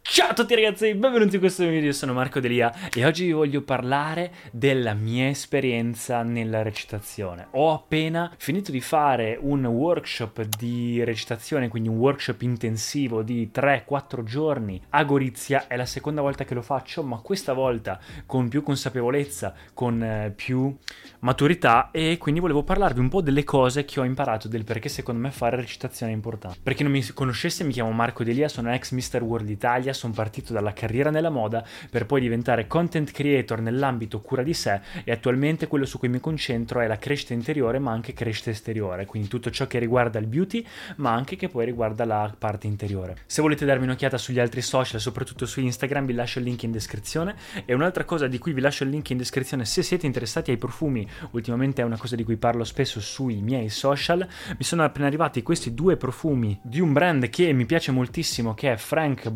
Ciao a tutti ragazzi, benvenuti in questo video, sono Marco Delia e oggi vi voglio parlare della mia esperienza nella recitazione. Ho appena finito di fare un workshop di recitazione, quindi un workshop intensivo di 3-4 giorni a Gorizia, è la seconda volta che lo faccio, ma questa volta con più consapevolezza, con eh, più maturità e quindi volevo parlarvi un po' delle cose che ho imparato, del perché secondo me fare recitazione è importante. Per chi non mi conoscesse mi chiamo Marco Delia, sono ex Mr. World Italia, sono partito dalla carriera nella moda per poi diventare content creator nell'ambito cura di sé e attualmente quello su cui mi concentro è la crescita interiore ma anche crescita esteriore, quindi tutto ciò che riguarda il beauty ma anche che poi riguarda la parte interiore. Se volete darmi un'occhiata sugli altri social, soprattutto su Instagram, vi lascio il link in descrizione e un'altra cosa di cui vi lascio il link in descrizione se siete interessati ai profumi, ultimamente è una cosa di cui parlo spesso sui miei social, mi sono appena arrivati questi due profumi di un brand che mi piace moltissimo che è Frank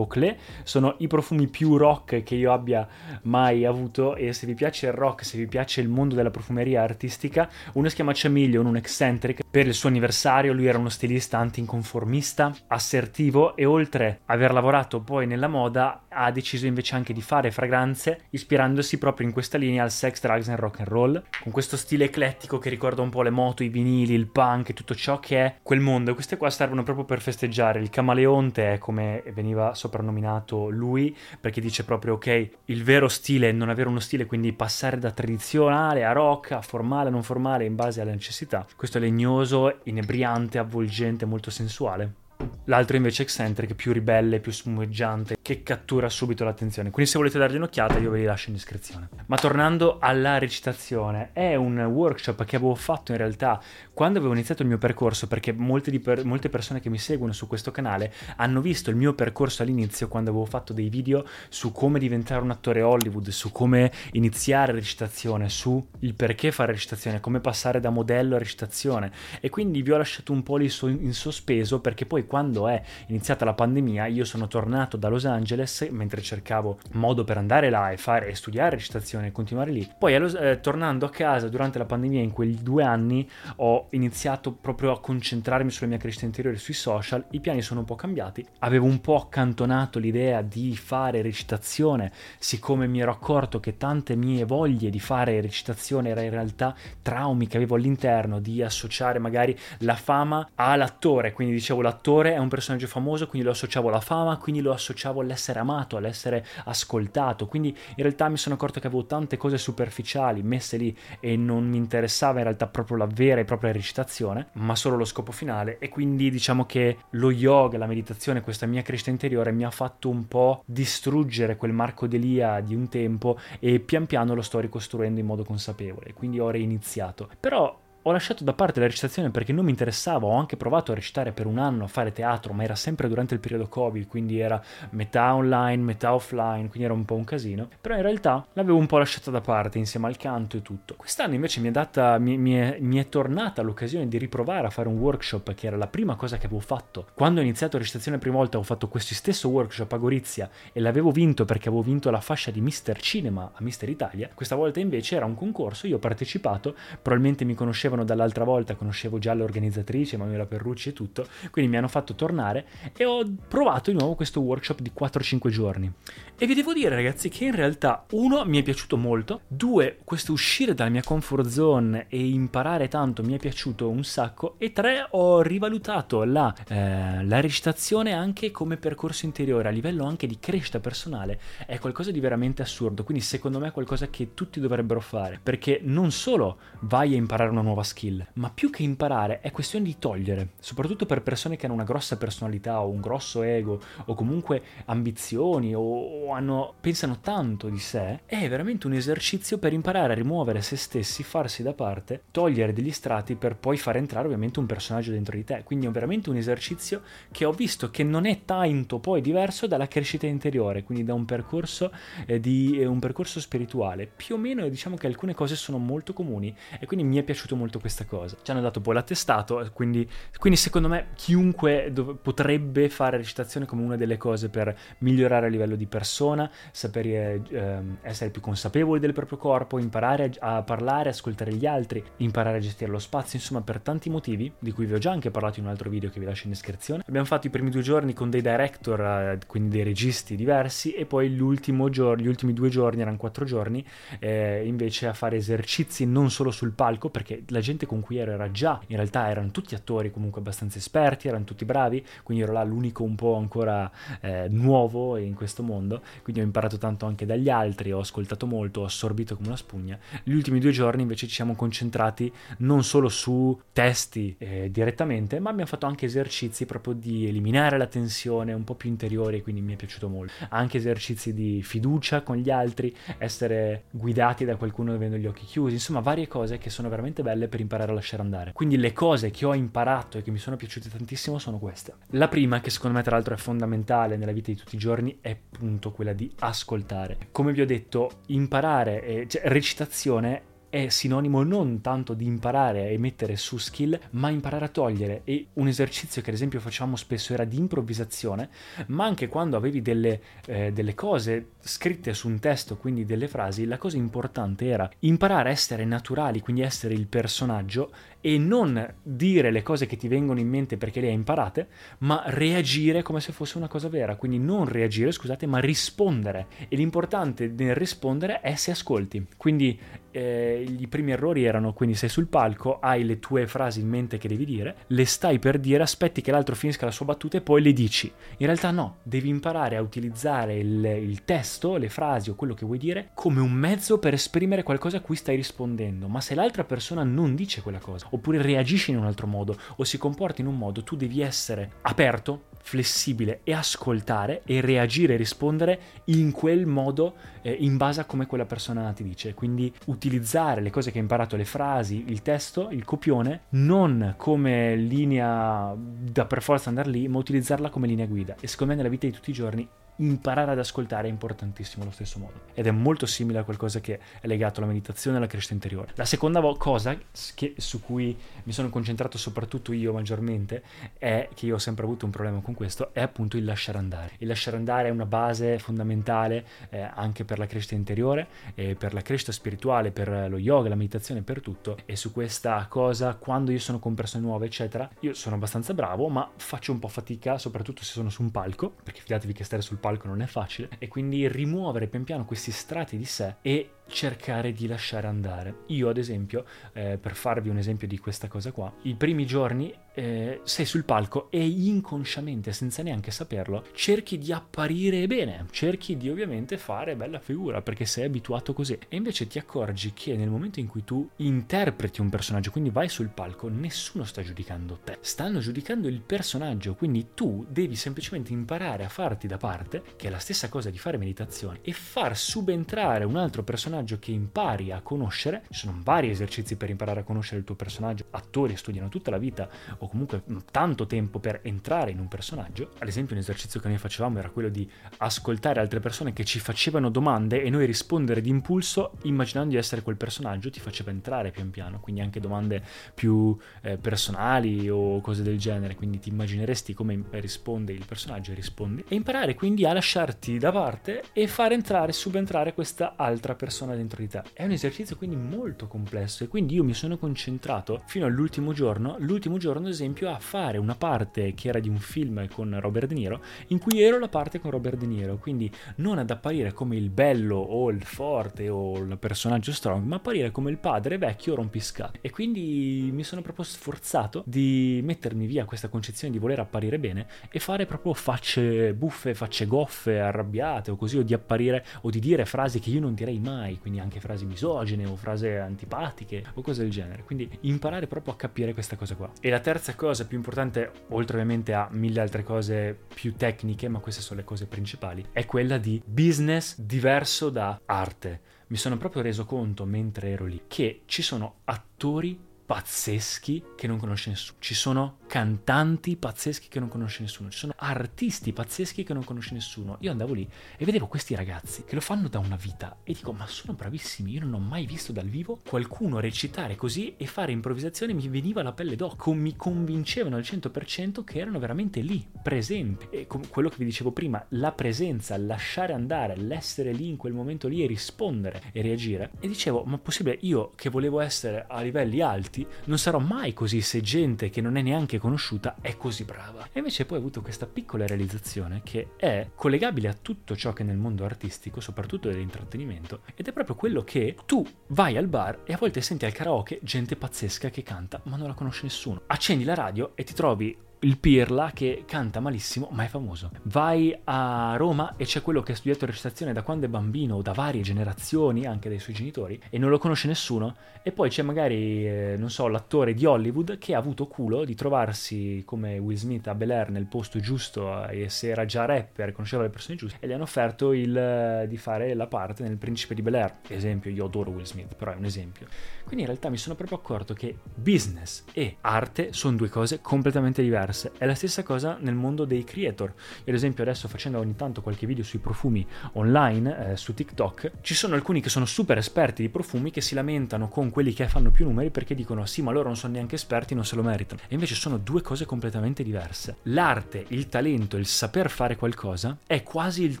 Sono i profumi più rock che io abbia mai avuto e se vi piace il rock, se vi piace il mondo della profumeria artistica, uno si chiama Chameleon, un eccentric, per il suo anniversario lui era uno stilista antinconformista, assertivo e oltre a aver lavorato poi nella moda ha deciso invece anche di fare fragranze ispirandosi proprio in questa linea al sex, drugs and rock and roll, con questo stile eclettico che ricorda un po' le moto, i vinili, il punk e tutto ciò che è quel mondo. Queste qua servono proprio per festeggiare. Il camaleonte come veniva soprannominato lui, perché dice proprio ok, il vero stile è non avere uno stile, quindi passare da tradizionale a rock, a formale, a non formale in base alle necessità. Questo è legnoso, inebriante, avvolgente, molto sensuale. L'altro invece eccentric, più ribelle, più spumeggiante, che cattura subito l'attenzione. Quindi se volete dargli un'occhiata io ve li lascio in descrizione. Ma tornando alla recitazione, è un workshop che avevo fatto in realtà quando avevo iniziato il mio percorso, perché molte, per- molte persone che mi seguono su questo canale hanno visto il mio percorso all'inizio quando avevo fatto dei video su come diventare un attore Hollywood, su come iniziare recitazione, su il perché fare recitazione, come passare da modello a recitazione. E quindi vi ho lasciato un po' lì in sospeso perché poi quando è iniziata la pandemia io sono tornato da Los Angeles mentre cercavo modo per andare là e fare e studiare recitazione e continuare lì. Poi eh, tornando a casa durante la pandemia in quei due anni ho iniziato proprio a concentrarmi sulla mia crescita interiore sui social, i piani sono un po' cambiati, avevo un po' accantonato l'idea di fare recitazione, siccome mi ero accorto che tante mie voglie di fare recitazione era in realtà traumi che avevo all'interno, di associare magari la fama all'attore, quindi dicevo l'attore è un personaggio famoso, quindi lo associavo alla fama, quindi lo associavo all'essere amato, all'essere ascoltato. Quindi in realtà mi sono accorto che avevo tante cose superficiali messe lì e non mi interessava in realtà proprio la vera e propria recitazione, ma solo lo scopo finale. E quindi diciamo che lo yoga, la meditazione, questa mia crescita interiore mi ha fatto un po' distruggere quel Marco Delia di un tempo e pian piano lo sto ricostruendo in modo consapevole. Quindi ho reiniziato. Però ho lasciato da parte la recitazione perché non mi interessava, ho anche provato a recitare per un anno, a fare teatro, ma era sempre durante il periodo Covid, quindi era metà online, metà offline, quindi era un po' un casino, però in realtà l'avevo un po' lasciata da parte insieme al canto e tutto. Quest'anno invece mi è, data, mi, mi, è, mi è tornata l'occasione di riprovare a fare un workshop, che era la prima cosa che avevo fatto. Quando ho iniziato la recitazione la prima volta ho fatto questo stesso workshop a Gorizia e l'avevo vinto perché avevo vinto la fascia di Mister Cinema a Mister Italia, questa volta invece era un concorso, io ho partecipato, probabilmente mi conoscevano dall'altra volta, conoscevo già l'organizzatrice, Manuela Perrucci e tutto, quindi mi hanno fatto tornare e ho provato di nuovo questo workshop di 4-5 giorni. E vi devo dire ragazzi che in realtà uno mi è piaciuto molto, due questo uscire dalla mia comfort zone e imparare tanto mi è piaciuto un sacco e tre ho rivalutato la, eh, la recitazione anche come percorso interiore a livello anche di crescita personale è qualcosa di veramente assurdo quindi secondo me è qualcosa che tutti dovrebbero fare perché non solo vai a imparare una nuova skill ma più che imparare è questione di togliere soprattutto per persone che hanno una grossa personalità o un grosso ego o comunque ambizioni o hanno, pensano tanto di sé è veramente un esercizio per imparare a rimuovere se stessi farsi da parte togliere degli strati per poi far entrare ovviamente un personaggio dentro di te quindi è veramente un esercizio che ho visto che non è tanto poi diverso dalla crescita interiore, quindi da un percorso, eh, di, eh, un percorso spirituale. Più o meno diciamo che alcune cose sono molto comuni e quindi mi è piaciuto molto questa cosa. Ci hanno dato poi l'attestato, quindi, quindi secondo me chiunque dov- potrebbe fare recitazione come una delle cose per migliorare a livello di persona, sapere eh, essere più consapevoli del proprio corpo, imparare a, a parlare, ascoltare gli altri, imparare a gestire lo spazio, insomma per tanti motivi di cui vi ho già anche parlato in un altro video che vi lascio in descrizione. Abbiamo fatto i primi due giorni con dei director, eh, quindi dei registi diversi, e poi l'ultimo giorno, gli ultimi due giorni, erano quattro giorni, eh, invece a fare esercizi non solo sul palco, perché la gente con cui ero era già, in realtà erano tutti attori comunque abbastanza esperti, erano tutti bravi, quindi ero là l'unico un po' ancora eh, nuovo in questo mondo, quindi ho imparato tanto anche dagli altri, ho ascoltato molto, ho assorbito come una spugna. Gli ultimi due giorni invece ci siamo concentrati non solo su testi eh, direttamente, ma abbiamo fatto anche esercizi proprio di eliminare la tensione un po' più interiore, quindi mi è piaciuto molto. Anche esercizi di fiducia con gli altri, essere guidati da qualcuno avendo gli occhi chiusi, insomma varie cose che sono veramente belle per imparare a lasciare andare. Quindi le cose che ho imparato e che mi sono piaciute tantissimo sono queste. La prima, che secondo me tra l'altro è fondamentale nella vita di tutti i giorni, è appunto quella di ascoltare. Come vi ho detto, imparare, cioè recitazione è sinonimo non tanto di imparare e mettere su skill, ma imparare a togliere. E un esercizio che ad esempio facciamo spesso era di improvvisazione, ma anche quando avevi delle, eh, delle cose scritte su un testo, quindi delle frasi, la cosa importante era imparare a essere naturali, quindi essere il personaggio e non dire le cose che ti vengono in mente perché le hai imparate, ma reagire come se fosse una cosa vera. Quindi non reagire, scusate, ma rispondere. E l'importante nel rispondere è se ascolti. Quindi eh, i primi errori erano quindi sei sul palco, hai le tue frasi in mente che devi dire, le stai per dire, aspetti che l'altro finisca la sua battuta e poi le dici. In realtà no, devi imparare a utilizzare il, il testo, le frasi o quello che vuoi dire come un mezzo per esprimere qualcosa a cui stai rispondendo. Ma se l'altra persona non dice quella cosa, oppure reagisce in un altro modo o si comporta in un modo, tu devi essere aperto, flessibile e ascoltare e reagire e rispondere in quel modo eh, in base a come quella persona ti dice. Quindi utilizzare le cose che hai imparato, le frasi, il testo, il copione, non come linea da per forza andare lì, ma utilizzarla come linea guida. E secondo me nella vita di tutti i giorni imparare ad ascoltare è importantissimo allo stesso modo ed è molto simile a qualcosa che è legato alla meditazione e alla crescita interiore. La seconda cosa che, su cui mi sono concentrato soprattutto io maggiormente è che io ho sempre avuto un problema con questo è appunto il lasciare andare. Il lasciare andare è una base fondamentale eh, anche per la crescita interiore e per la crescita spirituale, per lo yoga, la meditazione, per tutto e su questa cosa quando io sono con persone nuove eccetera io sono abbastanza bravo ma faccio un po' fatica soprattutto se sono su un palco perché fidatevi che stare sul palco palco non è facile e quindi rimuovere pian piano questi strati di sé e cercare di lasciare andare. Io ad esempio, eh, per farvi un esempio di questa cosa qua, i primi giorni eh, sei sul palco e inconsciamente, senza neanche saperlo, cerchi di apparire bene, cerchi di ovviamente fare bella figura perché sei abituato così. E invece ti accorgi che nel momento in cui tu interpreti un personaggio, quindi vai sul palco, nessuno sta giudicando te, stanno giudicando il personaggio, quindi tu devi semplicemente imparare a farti da parte, che è la stessa cosa di fare meditazione, e far subentrare un altro personaggio personaggio che impari a conoscere, ci sono vari esercizi per imparare a conoscere il tuo personaggio, attori studiano tutta la vita o comunque tanto tempo per entrare in un personaggio, ad esempio un esercizio che noi facevamo era quello di ascoltare altre persone che ci facevano domande e noi rispondere d'impulso immaginando di essere quel personaggio ti faceva entrare pian piano, quindi anche domande più eh, personali o cose del genere, quindi ti immagineresti come risponde il personaggio e rispondi e imparare quindi a lasciarti da parte e far entrare, subentrare questa altra persona dentro di te. È un esercizio quindi molto complesso e quindi io mi sono concentrato fino all'ultimo giorno, l'ultimo giorno ad esempio a fare una parte che era di un film con Robert De Niro in cui ero la parte con Robert De Niro, quindi non ad apparire come il bello o il forte o il personaggio strong, ma apparire come il padre vecchio rompiscato. E quindi mi sono proprio sforzato di mettermi via questa concezione di voler apparire bene e fare proprio facce buffe, facce goffe, arrabbiate o così, o di apparire o di dire frasi che io non direi mai, quindi anche frasi misogene o frasi antipatiche o cose del genere. Quindi imparare proprio a capire questa cosa qua. E la terza cosa più importante, oltre ovviamente a mille altre cose più tecniche, ma queste sono le cose principali, è quella di business diverso da arte. Mi sono proprio reso conto mentre ero lì che ci sono attori pazzeschi che non conosce nessuno. Ci sono cantanti pazzeschi che non conosce nessuno. Ci sono artisti pazzeschi che non conosce nessuno. Io andavo lì e vedevo questi ragazzi che lo fanno da una vita e dico, ma sono bravissimi. Io non ho mai visto dal vivo qualcuno recitare così e fare improvvisazione. Mi veniva la pelle d'oca. Mi convincevano al 100% che erano veramente lì, presenti. E com- quello che vi dicevo prima, la presenza, lasciare andare, l'essere lì in quel momento lì e rispondere e reagire. E dicevo, ma possibile io che volevo essere a livelli alti tutti, non sarò mai così se gente che non è neanche conosciuta è così brava. E invece poi ho avuto questa piccola realizzazione che è collegabile a tutto ciò che nel mondo artistico, soprattutto dell'intrattenimento, ed è proprio quello che tu vai al bar e a volte senti al karaoke gente pazzesca che canta, ma non la conosce nessuno. Accendi la radio e ti trovi il Pirla che canta malissimo ma è famoso. Vai a Roma e c'è quello che ha studiato recitazione da quando è bambino da varie generazioni, anche dai suoi genitori, e non lo conosce nessuno. E poi c'è magari, eh, non so, l'attore di Hollywood che ha avuto culo di trovarsi come Will Smith a Bel Air nel posto giusto e se era già rapper, conosceva le persone giuste, e gli hanno offerto il, eh, di fare la parte nel Principe di Bel Air. Esempio, io adoro Will Smith, però è un esempio. Quindi in realtà mi sono proprio accorto che business e arte sono due cose completamente diverse diverse. È la stessa cosa nel mondo dei creator. Ad esempio, adesso facendo ogni tanto qualche video sui profumi online, eh, su TikTok, ci sono alcuni che sono super esperti di profumi che si lamentano con quelli che fanno più numeri perché dicono sì, ma loro non sono neanche esperti, non se lo meritano. E invece sono due cose completamente diverse. L'arte, il talento, il saper fare qualcosa è quasi il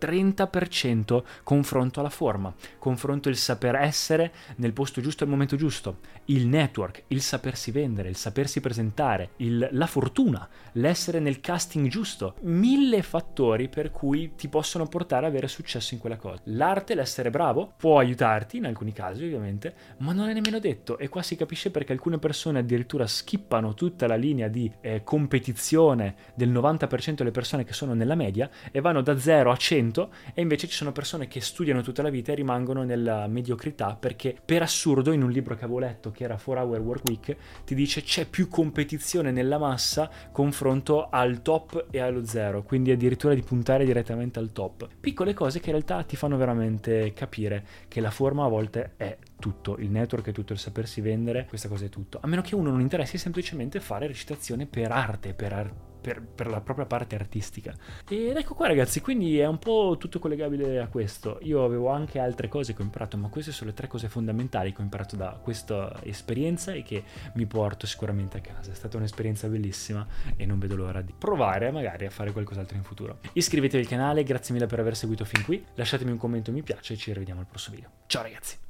30% confronto alla forma, confronto il saper essere nel posto giusto al momento giusto, il network, il sapersi vendere, il sapersi presentare, il, la fortuna l'essere nel casting giusto, mille fattori per cui ti possono portare ad avere successo in quella cosa. L'arte, l'essere bravo, può aiutarti in alcuni casi ovviamente, ma non è nemmeno detto e qua si capisce perché alcune persone addirittura skippano tutta la linea di eh, competizione del 90% delle persone che sono nella media e vanno da 0 a 100 e invece ci sono persone che studiano tutta la vita e rimangono nella mediocrità perché per assurdo in un libro che avevo letto che era 4 Hour Work Week ti dice c'è più competizione nella massa confronto al top e allo zero, quindi addirittura di puntare direttamente al top. Piccole cose che in realtà ti fanno veramente capire che la forma a volte è tutto, il network è tutto, il sapersi vendere, questa cosa è tutto. A meno che uno non interessi semplicemente fare recitazione per arte, per arte per, per, la propria parte artistica. Ed ecco qua ragazzi, quindi è un po' tutto collegabile a questo. Io avevo anche altre cose che ho imparato, ma queste sono le tre cose fondamentali che ho imparato da questa esperienza e che mi porto sicuramente a casa. È stata un'esperienza bellissima e non vedo l'ora di provare magari a fare qualcos'altro in futuro. Iscrivetevi al canale, grazie mille per aver seguito fin qui, lasciatemi un commento mi piace e ci rivediamo al prossimo video. Ciao ragazzi!